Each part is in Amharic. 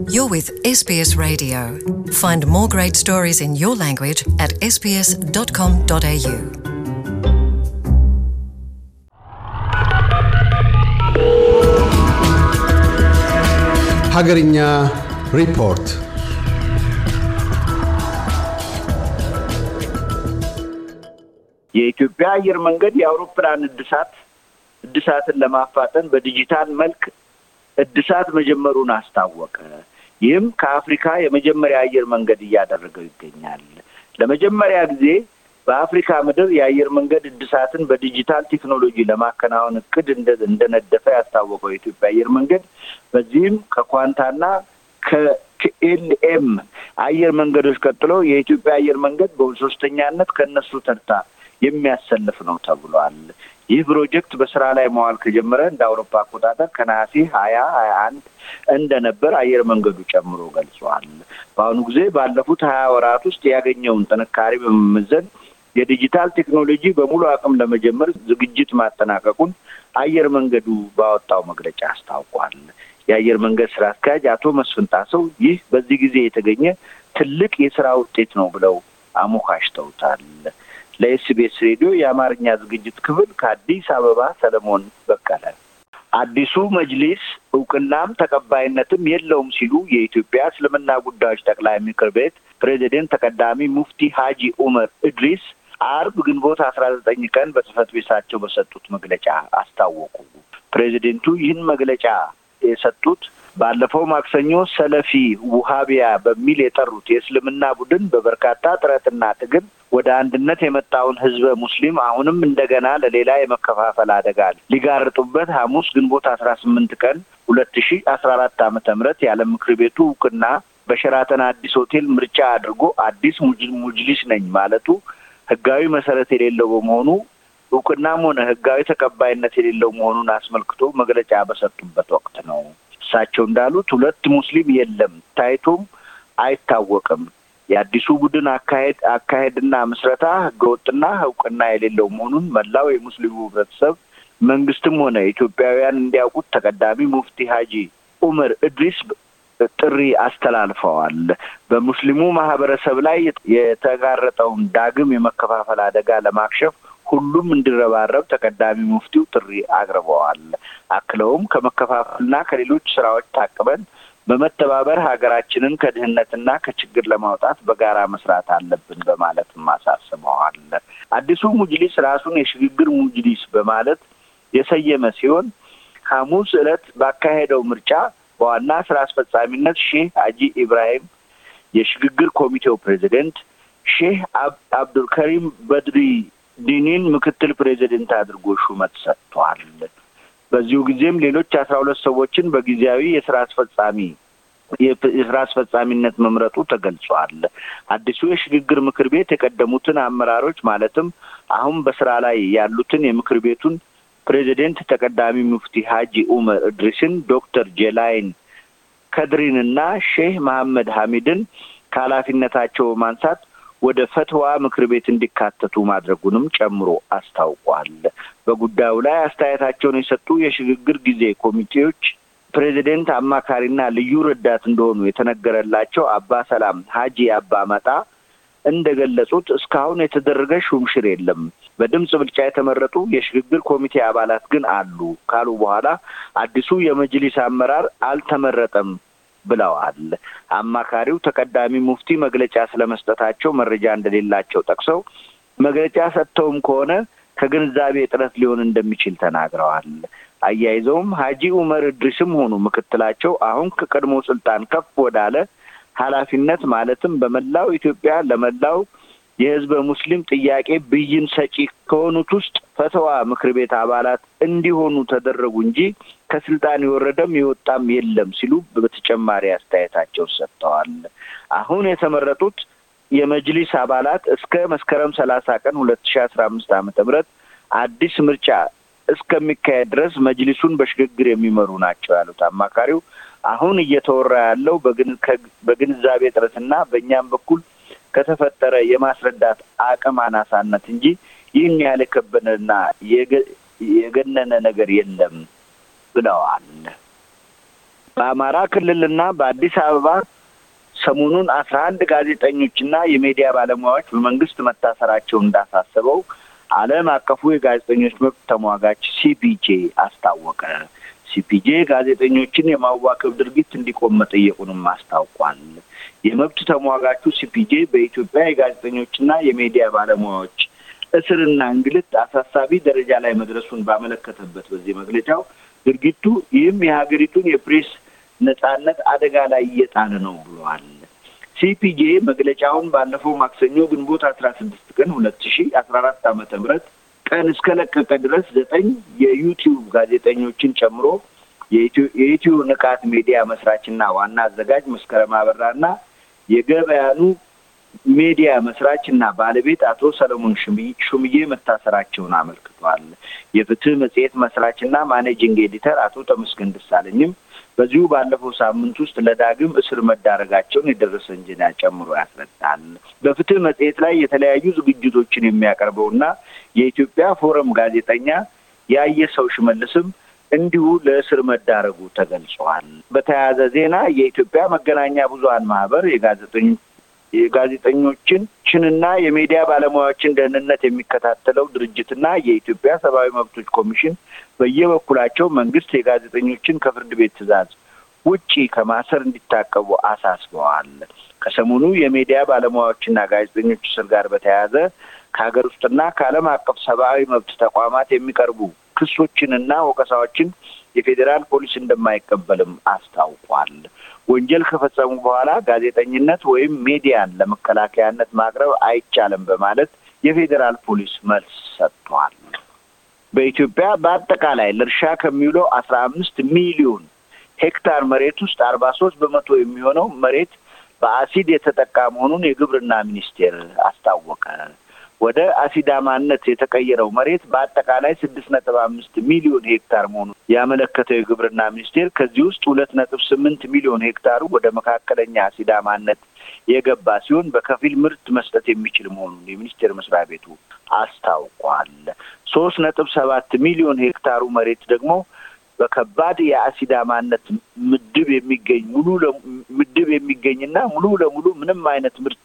You're with SBS Radio. Find more great stories in your language at sbs.com.au. ሀገርኛ ሪፖርት የኢትዮጵያ አየር መንገድ የአውሮፕላን እድሳት እድሳትን ለማፋጠን በዲጂታል መልክ እድሳት መጀመሩን አስታወቀ። ይህም ከአፍሪካ የመጀመሪያ አየር መንገድ እያደረገው ይገኛል። ለመጀመሪያ ጊዜ በአፍሪካ ምድር የአየር መንገድ እድሳትን በዲጂታል ቴክኖሎጂ ለማከናወን እቅድ እንደነደፈ ያስታወቀው የኢትዮጵያ አየር መንገድ በዚህም ከኳንታና ከኤልኤም አየር መንገዶች ቀጥሎ የኢትዮጵያ አየር መንገድ በሶስተኛነት ከእነሱ ተርታ የሚያሰልፍ ነው ተብሏል። ይህ ፕሮጀክት በስራ ላይ መዋል ከጀመረ እንደ አውሮፓ አቆጣጠር ከነሐሴ ሀያ ሀያ አንድ እንደነበር አየር መንገዱ ጨምሮ ገልጿል። በአሁኑ ጊዜ ባለፉት ሀያ ወራት ውስጥ ያገኘውን ጥንካሬ በመመዘን የዲጂታል ቴክኖሎጂ በሙሉ አቅም ለመጀመር ዝግጅት ማጠናቀቁን አየር መንገዱ ባወጣው መግለጫ አስታውቋል። የአየር መንገድ ስራ አስኪያጅ አቶ መስፍን ጣሰው ይህ በዚህ ጊዜ የተገኘ ትልቅ የስራ ውጤት ነው ብለው አሞካሽተውታል። ለኤስቢኤስ ሬዲዮ የአማርኛ ዝግጅት ክፍል ከአዲስ አበባ ሰለሞን በቀለ። አዲሱ መጅሊስ እውቅናም ተቀባይነትም የለውም ሲሉ የኢትዮጵያ እስልምና ጉዳዮች ጠቅላይ ምክር ቤት ፕሬዚደንት ተቀዳሚ ሙፍቲ ሀጂ ኡመር እድሪስ አርብ ግንቦት አስራ ዘጠኝ ቀን በጽህፈት ቤታቸው በሰጡት መግለጫ አስታወቁ። ፕሬዚደንቱ ይህን መግለጫ የሰጡት ባለፈው ማክሰኞ ሰለፊ ውሃቢያ በሚል የጠሩት የእስልምና ቡድን በበርካታ ጥረትና ትግል ወደ አንድነት የመጣውን ህዝበ ሙስሊም አሁንም እንደገና ለሌላ የመከፋፈል አደጋ ሊጋርጡበት ሐሙስ ግንቦት አስራ ስምንት ቀን ሁለት ሺ አስራ አራት ዓመተ ምህረት ያለ ምክር ቤቱ እውቅና በሸራተን አዲስ ሆቴል ምርጫ አድርጎ አዲስ ሙጅሊስ ነኝ ማለቱ ህጋዊ መሰረት የሌለው በመሆኑ እውቅናም ሆነ ህጋዊ ተቀባይነት የሌለው መሆኑን አስመልክቶ መግለጫ በሰጡበት ወቅት ነው። እሳቸው እንዳሉት ሁለት ሙስሊም የለም፣ ታይቶም አይታወቅም። የአዲሱ ቡድን አካሄድ አካሄድና ምስረታ ህገወጥና እውቅና የሌለው መሆኑን መላው የሙስሊሙ ህብረተሰብ መንግስትም ሆነ ኢትዮጵያውያን እንዲያውቁት ተቀዳሚ ሙፍቲ ሀጂ ኡመር እድሪስ ጥሪ አስተላልፈዋል። በሙስሊሙ ማህበረሰብ ላይ የተጋረጠውን ዳግም የመከፋፈል አደጋ ለማክሸፍ ሁሉም እንዲረባረብ ተቀዳሚ ሙፍቲው ጥሪ አቅርበዋል። አክለውም ከመከፋፈልና ከሌሎች ስራዎች ታቅበን በመተባበር ሀገራችንን ከድህነትና ከችግር ለማውጣት በጋራ መስራት አለብን በማለትም አሳስበዋል። አዲሱ ሙጅሊስ ራሱን የሽግግር ሙጅሊስ በማለት የሰየመ ሲሆን ሐሙስ ዕለት ባካሄደው ምርጫ በዋና ስራ አስፈጻሚነት ሼህ ሀጂ ኢብራሂም የሽግግር ኮሚቴው ፕሬዚደንት፣ ሼህ አብዱልከሪም በድሪ ዲኒን ምክትል ፕሬዚደንት አድርጎ ሹመት ሰጥቷል። በዚሁ ጊዜም ሌሎች አስራ ሁለት ሰዎችን በጊዜያዊ የስራ አስፈጻሚ የስራ አስፈጻሚነት መምረጡ ተገልጿል። አዲሱ የሽግግር ምክር ቤት የቀደሙትን አመራሮች ማለትም አሁን በስራ ላይ ያሉትን የምክር ቤቱን ፕሬዚደንት ተቀዳሚ ሙፍቲ ሀጂ ኡመር እድሪስን፣ ዶክተር ጀይላን ከድሪንና ሼህ መሐመድ ሐሚድን ከኃላፊነታቸው በማንሳት ወደ ፈትዋ ምክር ቤት እንዲካተቱ ማድረጉንም ጨምሮ አስታውቋል። በጉዳዩ ላይ አስተያየታቸውን የሰጡ የሽግግር ጊዜ ኮሚቴዎች ፕሬዚደንት አማካሪና ልዩ ረዳት እንደሆኑ የተነገረላቸው አባ ሰላም ሀጂ አባ መጣ እንደገለጹት እስካሁን የተደረገ ሹምሽር የለም። በድምፅ ብልጫ የተመረጡ የሽግግር ኮሚቴ አባላት ግን አሉ ካሉ በኋላ አዲሱ የመጅሊስ አመራር አልተመረጠም ብለዋል። አማካሪው ተቀዳሚ ሙፍቲ መግለጫ ስለመስጠታቸው መረጃ እንደሌላቸው ጠቅሰው መግለጫ ሰጥተውም ከሆነ ከግንዛቤ እጥረት ሊሆን እንደሚችል ተናግረዋል። አያይዘውም ሀጂ ኡመር እድሪስም ሆኑ ምክትላቸው አሁን ከቀድሞ ስልጣን ከፍ ወዳለ ኃላፊነት ማለትም በመላው ኢትዮጵያ ለመላው የህዝበ ሙስሊም ጥያቄ ብይን ሰጪ ከሆኑት ውስጥ ፈተዋ ምክር ቤት አባላት እንዲሆኑ ተደረጉ እንጂ ከስልጣን የወረደም የወጣም የለም ሲሉ በተጨማሪ አስተያየታቸው ሰጥተዋል። አሁን የተመረጡት የመጅሊስ አባላት እስከ መስከረም ሰላሳ ቀን ሁለት ሺ አስራ አምስት ዓመተ ምህረት አዲስ ምርጫ እስከሚካሄድ ድረስ መጅሊሱን በሽግግር የሚመሩ ናቸው ያሉት አማካሪው አሁን እየተወራ ያለው በግንዛቤ እጥረትና በእኛም በኩል ከተፈጠረ የማስረዳት አቅም አናሳነት እንጂ ይህን ያህል የገነነ ነገር የለም ብለዋል። በአማራ ክልልና በአዲስ አበባ ሰሞኑን አስራ አንድ ጋዜጠኞችና የሚዲያ ባለሙያዎች በመንግስት መታሰራቸው እንዳሳሰበው ዓለም አቀፉ የጋዜጠኞች መብት ተሟጋች ሲፒጄ አስታወቀ። ሲፒጄ ጋዜጠኞችን የማዋከብ ድርጊት እንዲቆም መጠየቁንም አስታውቋል። የመብት ተሟጋቹ ሲፒጄ በኢትዮጵያ የጋዜጠኞችና የሚዲያ ባለሙያዎች እስርና እንግልት አሳሳቢ ደረጃ ላይ መድረሱን ባመለከተበት በዚህ መግለጫው ድርጊቱ ይህም የሀገሪቱን የፕሬስ ነጻነት አደጋ ላይ እየጣለ ነው ብለዋል። ሲፒጄ መግለጫውን ባለፈው ማክሰኞ ግንቦት አስራ ስድስት ቀን ሁለት ሺ አስራ አራት ዓመተ ምህረት ቀን እስከለቀቀ ድረስ ዘጠኝ የዩቲዩብ ጋዜጠኞችን ጨምሮ የኢትዮ ንቃት ሚዲያ መስራችና ዋና አዘጋጅ መስከረም አበራና የገበያ ኑ ሚዲያ መስራች እና ባለቤት አቶ ሰለሞን ሹምዬ መታሰራቸውን አመልክቷል። የፍትህ መጽሔት መስራችና managing editor አቶ ተመስገን ደሳለኝም በዚሁ ባለፈው ሳምንት ውስጥ ለዳግም እስር መዳረጋቸውን የደረሰን ዜና ጨምሮ ያስረዳል። በፍትህ መጽሔት ላይ የተለያዩ ዝግጅቶችን የሚያቀርበውና የኢትዮጵያ ፎረም ጋዜጠኛ ያየ ሰው ሽመልስም እንዲሁ ለእስር መዳረጉ ተገልጿል። በተያያዘ ዜና የኢትዮጵያ መገናኛ ብዙኃን ማህበር የጋዜጠኞች የጋዜጠኞችን ችንና የሚዲያ ባለሙያዎችን ደህንነት የሚከታተለው ድርጅትና የኢትዮጵያ ሰብአዊ መብቶች ኮሚሽን በየበኩላቸው መንግስት የጋዜጠኞችን ከፍርድ ቤት ትዕዛዝ ውጪ ከማሰር እንዲታቀቡ አሳስበዋል። ከሰሞኑ የሚዲያ ባለሙያዎችና ጋዜጠኞች እስር ጋር በተያያዘ ከሀገር ውስጥና ከዓለም አቀፍ ሰብአዊ መብት ተቋማት የሚቀርቡ ክሶችንና ወቀሳዎችን የፌዴራል ፖሊስ እንደማይቀበልም አስታውቋል። ወንጀል ከፈጸሙ በኋላ ጋዜጠኝነት ወይም ሚዲያን ለመከላከያነት ማቅረብ አይቻልም በማለት የፌዴራል ፖሊስ መልስ ሰጥቷል። በኢትዮጵያ በአጠቃላይ ለእርሻ ከሚውለው አስራ አምስት ሚሊዮን ሄክታር መሬት ውስጥ አርባ ሶስት በመቶ የሚሆነው መሬት በአሲድ የተጠቃ መሆኑን የግብርና ሚኒስቴር አስታወቀ። ወደ አሲዳማነት የተቀየረው መሬት በአጠቃላይ ስድስት ነጥብ አምስት ሚሊዮን ሄክታር መሆኑን ያመለከተው የግብርና ሚኒስቴር ከዚህ ውስጥ ሁለት ነጥብ ስምንት ሚሊዮን ሄክታሩ ወደ መካከለኛ አሲዳማነት የገባ ሲሆን በከፊል ምርት መስጠት የሚችል መሆኑን የሚኒስቴር መስሪያ ቤቱ አስታውቋል። ሶስት ነጥብ ሰባት ሚሊዮን ሄክታሩ መሬት ደግሞ በከባድ የአሲዳማነት ምድብ የሚገኝ ሙሉ ምድብ የሚገኝና ሙሉ ለሙሉ ምንም አይነት ምርት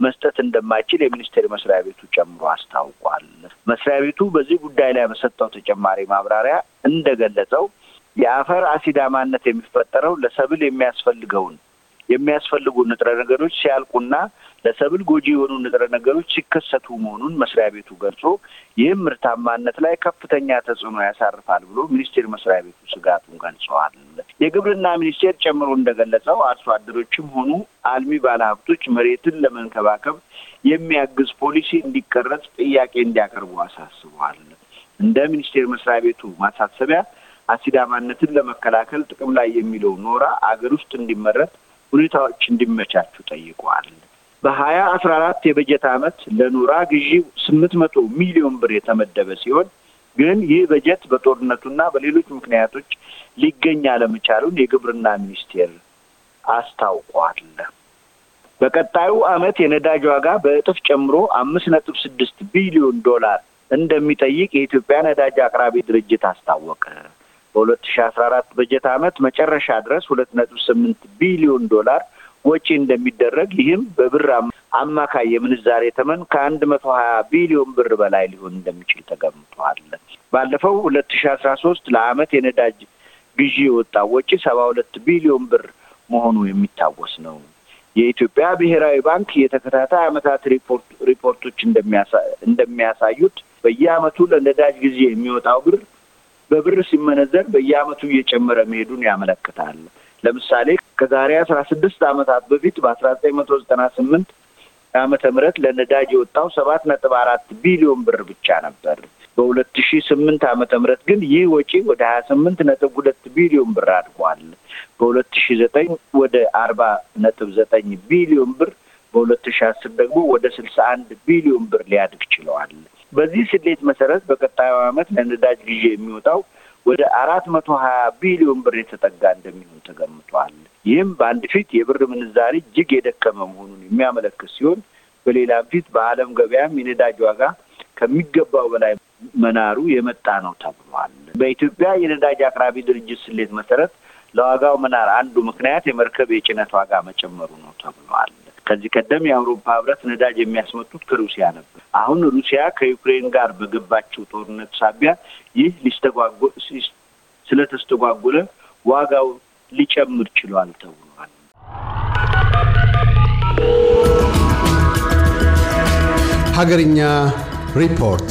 መስጠት እንደማይችል የሚኒስቴር መስሪያ ቤቱ ጨምሮ አስታውቋል። መስሪያ ቤቱ በዚህ ጉዳይ ላይ በሰጠው ተጨማሪ ማብራሪያ እንደገለጸው የአፈር አሲዳማነት የሚፈጠረው ለሰብል የሚያስፈልገውን የሚያስፈልጉ ንጥረ ነገሮች ሲያልቁና ለሰብል ጎጂ የሆኑ ንጥረ ነገሮች ሲከሰቱ መሆኑን መስሪያ ቤቱ ገልጾ ይህም ምርታማነት ላይ ከፍተኛ ተጽዕኖ ያሳርፋል ብሎ ሚኒስቴር መስሪያ ቤቱ ስጋቱን ገልጸዋል። የግብርና ሚኒስቴር ጨምሮ እንደገለጸው አርሶ አደሮችም ሆኑ አልሚ ባለሀብቶች መሬትን ለመንከባከብ የሚያግዝ ፖሊሲ እንዲቀረጽ ጥያቄ እንዲያቀርቡ አሳስበዋል። እንደ ሚኒስቴር መስሪያ ቤቱ ማሳሰቢያ አሲዳማነትን ለመከላከል ጥቅም ላይ የሚለው ኖራ አገር ውስጥ እንዲመረት ሁኔታዎች እንዲመቻቹ ጠይቀዋል። በሀያ አስራ አራት የበጀት ዓመት ለኖራ ግዢ ስምንት መቶ ሚሊዮን ብር የተመደበ ሲሆን ግን ይህ በጀት በጦርነቱና በሌሎች ምክንያቶች ሊገኝ አለመቻሉን የግብርና ሚኒስቴር አስታውቋል። በቀጣዩ ዓመት የነዳጅ ዋጋ በእጥፍ ጨምሮ አምስት ነጥብ ስድስት ቢሊዮን ዶላር እንደሚጠይቅ የኢትዮጵያ ነዳጅ አቅራቢ ድርጅት አስታወቀ። በሁለት ሺ አስራ አራት በጀት ዓመት መጨረሻ ድረስ ሁለት ነጥብ ስምንት ቢሊዮን ዶላር ወጪ እንደሚደረግ ይህም በብር አማካይ የምንዛሬ ተመን ከአንድ መቶ ሀያ ቢሊዮን ብር በላይ ሊሆን እንደሚችል ተገምቷል። ባለፈው ሁለት ሺ አስራ ሶስት ለዓመት የነዳጅ ግዢ የወጣው ወጪ ሰባ ሁለት ቢሊዮን ብር መሆኑ የሚታወስ ነው። የኢትዮጵያ ብሔራዊ ባንክ የተከታታይ ሪፖርት ሪፖርቶች እንደሚያሳዩት በየዓመቱ ለነዳጅ ጊዜ የሚወጣው ብር በብር ሲመነዘር በየዓመቱ እየጨመረ መሄዱን ያመለክታል። ለምሳሌ ከዛሬ አስራ ስድስት ዓመታት በፊት በአስራ ዘጠኝ መቶ ዘጠና ስምንት ዓመተ ምህረት ለነዳጅ የወጣው ሰባት ነጥብ አራት ቢሊዮን ብር ብቻ ነበር። በሁለት ሺ ስምንት ዓመተ ምህረት ግን ይህ ወጪ ወደ ሀያ ስምንት ነጥብ ሁለት ቢሊዮን ብር አድጓል። በሁለት ሺ ዘጠኝ ወደ አርባ ነጥብ ዘጠኝ ቢሊዮን ብር በሁለት ሺ አስር ደግሞ ወደ ስልሳ አንድ ቢሊዮን ብር ሊያድግ ችለዋል። በዚህ ስሌት መሰረት በቀጣዩ ዓመት ለነዳጅ ጊዜ የሚወጣው ወደ አራት መቶ ሀያ ቢሊዮን ብር የተጠጋ እንደሚሆን ተገምቷል። ይህም በአንድ ፊት የብር ምንዛሪ እጅግ የደከመ መሆኑን የሚያመለክት ሲሆን፣ በሌላም ፊት በዓለም ገበያም የነዳጅ ዋጋ ከሚገባው በላይ መናሩ የመጣ ነው ተብሏል። በኢትዮጵያ የነዳጅ አቅራቢ ድርጅት ስሌት መሰረት ለዋጋው መናር አንዱ ምክንያት የመርከብ የጭነት ዋጋ መጨመሩ ነው ተብሏል። ከዚህ ቀደም የአውሮፓ ህብረት ነዳጅ የሚያስመጡት ከሩሲያ ነበር። አሁን ሩሲያ ከዩክሬን ጋር በገባችው ጦርነት ሳቢያ ይህ ሊስተጓጎ ስለተስተጓጎለ ዋጋው ሊጨምር ችሏል ተብሏል። ሀገርኛ ሪፖርት